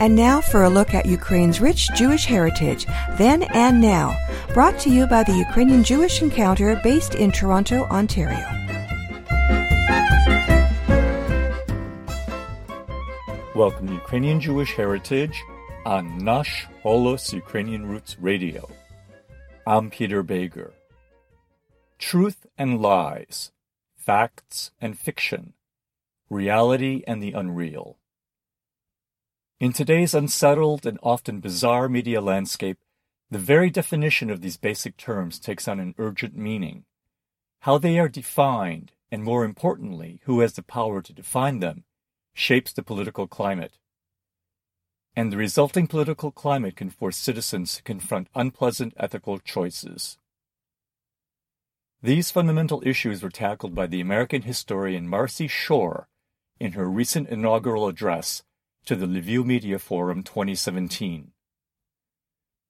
And now for a look at Ukraine's rich Jewish heritage, then and now, brought to you by the Ukrainian Jewish Encounter based in Toronto, Ontario. Welcome to Ukrainian Jewish Heritage on Nash Holos Ukrainian Roots Radio. I'm Peter Bejger. Truth and lies, facts and fiction, reality and the unreal. In today's unsettled and often bizarre media landscape, the very definition of these basic terms takes on an urgent meaning. How they are defined, and more importantly, who has the power to define them, shapes the political climate. And the resulting political climate can force citizens to confront unpleasant ethical choices. These fundamental issues were tackled by the American historian Marci Shore in her recent inaugural address to the Lviv Media Forum 2017.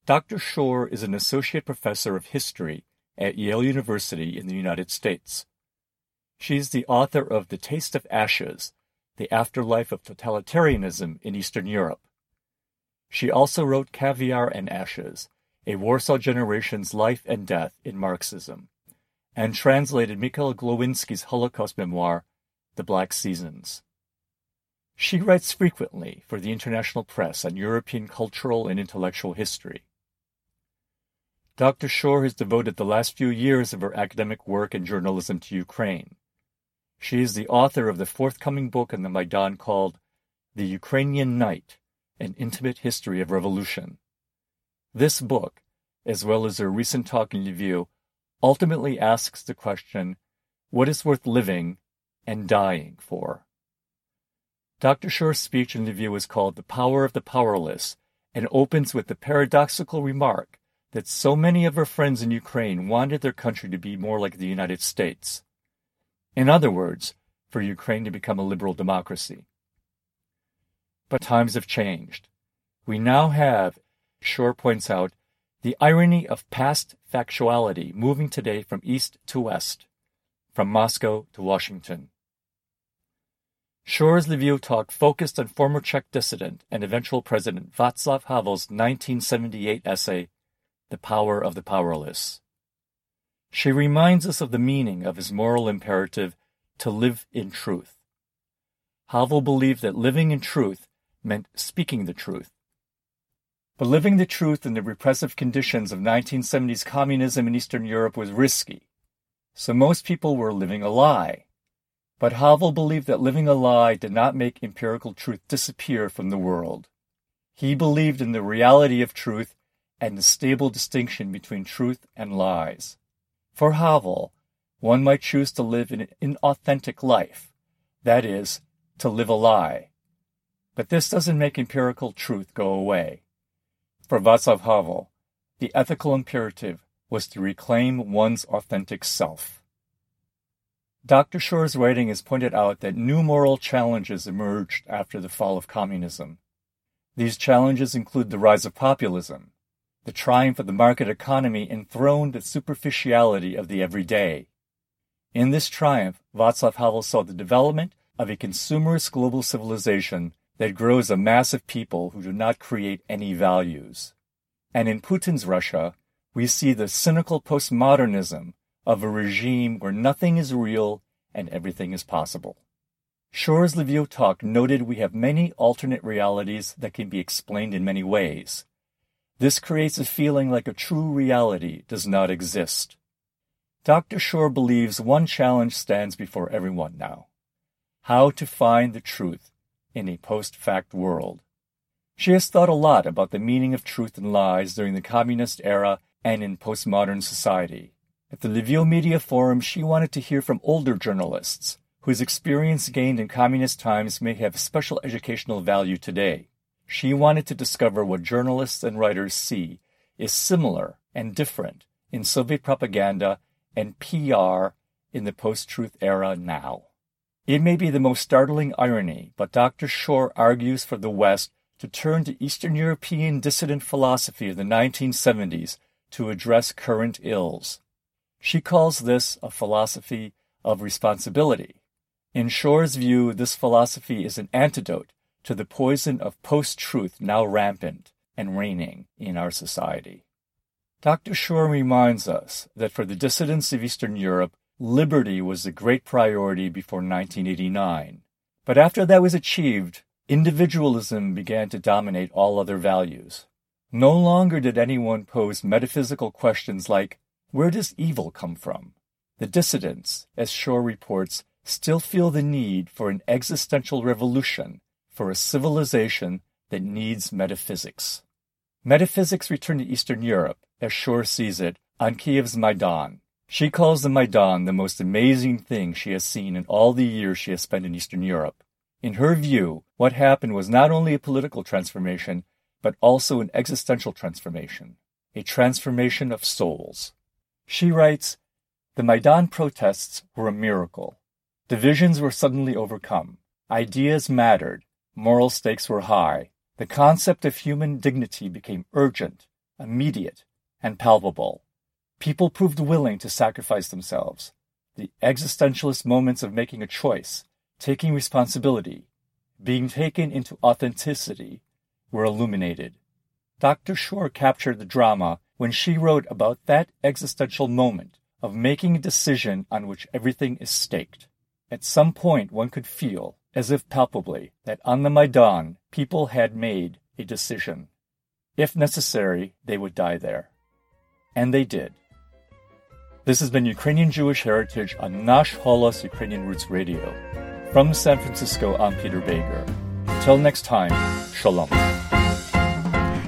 Dr. Shore is an associate professor of history at Yale University in the United States. She is the author of The Taste of Ashes The Afterlife of Totalitarianism in Eastern Europe. She also wrote Caviar and Ashes A Warsaw Generation's Life and Death in Marxism, and translated Mikhail Glowinski's Holocaust memoir, The Black Seasons. She writes frequently for the international press on European cultural and intellectual history. Dr. Shore has devoted the last few years of her academic work and journalism to Ukraine. She is the author of the forthcoming book on the Maidan called The Ukrainian Night An Intimate History of Revolution. This book, as well as her recent talk in Lviv, ultimately asks the question what is worth living and dying for? Dr. Shore's speech in Lviv is called The Power of the Powerless and opens with the paradoxical remark that so many of her friends in Ukraine wanted their country to be more like the United States. In other words, for Ukraine to become a liberal democracy. But times have changed. We now have, Shore points out, the irony of post factuality moving today from east to west, from Moscow to Washington. Shore's Lviv talk focused on former Czech dissident and eventual president Václav Havel's 1978 essay, The Power of the Powerless. She reminds us of the meaning of his moral imperative to live in truth. Havel believed that living in truth meant speaking the truth. But living the truth in the repressive conditions of 1970s communism in Eastern Europe was risky, so most people were living a lie. But Havel believed that living a lie did not make empirical truth disappear from the world. He believed in the reality of truth and the stable distinction between truth and lies. For Havel, one might choose to live an inauthentic life, that is, to live a lie. But this doesn't make empirical truth go away. For Václav Havel, the ethical imperative was to reclaim one's authentic self. Dr. Shore's writing has pointed out that new moral challenges emerged after the fall of communism. These challenges include the rise of populism. The triumph of the market economy enthroned the superficiality of the everyday. In this triumph, Václav Havel saw the development of a consumerist global civilization that grows a mass of people who do not create any values. And in Putin's Russia, we see the cynical postmodernism of a regime where nothing is real and everything is possible. Shore's Lviv talk noted we have many alternate realities that can be explained in many ways. This creates a feeling like a true reality does not exist. Dr. Shore believes one challenge stands before everyone now how to find the truth in a post fact world. She has thought a lot about the meaning of truth and lies during the communist era and in postmodern society. At the Lviv Media Forum, she wanted to hear from older journalists whose experience gained in communist times may have special educational value today. She wanted to discover what journalists and writers see is similar and different in Soviet propaganda and PR in the post truth era now. It may be the most startling irony, but Dr. Shore argues for the West to turn to Eastern European dissident philosophy of the 1970s to address current ills. She calls this a philosophy of responsibility. In Shore's view, this philosophy is an antidote to the poison of post truth now rampant and reigning in our society. Dr. Shore reminds us that for the dissidents of Eastern Europe, liberty was the great priority before 1989. But after that was achieved, individualism began to dominate all other values. No longer did anyone pose metaphysical questions like, where does evil come from? The dissidents, as Shore reports, still feel the need for an existential revolution, for a civilization that needs metaphysics. Metaphysics returned to Eastern Europe, as Shore sees it, on Kiev's Maidan. She calls the Maidan the most amazing thing she has seen in all the years she has spent in Eastern Europe. In her view, what happened was not only a political transformation, but also an existential transformation, a transformation of souls. She writes, The Maidan protests were a miracle. Divisions were suddenly overcome. Ideas mattered. Moral stakes were high. The concept of human dignity became urgent, immediate, and palpable. People proved willing to sacrifice themselves. The existentialist moments of making a choice, taking responsibility, being taken into authenticity, were illuminated. Dr. Shore captured the drama when she wrote about that existential moment of making a decision on which everything is staked. At some point, one could feel, as if palpably, that on the Maidan, people had made a decision. If necessary, they would die there. And they did. This has been Ukrainian Jewish Heritage on Nash Holos Ukrainian Roots Radio. From San Francisco, I'm Peter Bejger. Until next time, Shalom.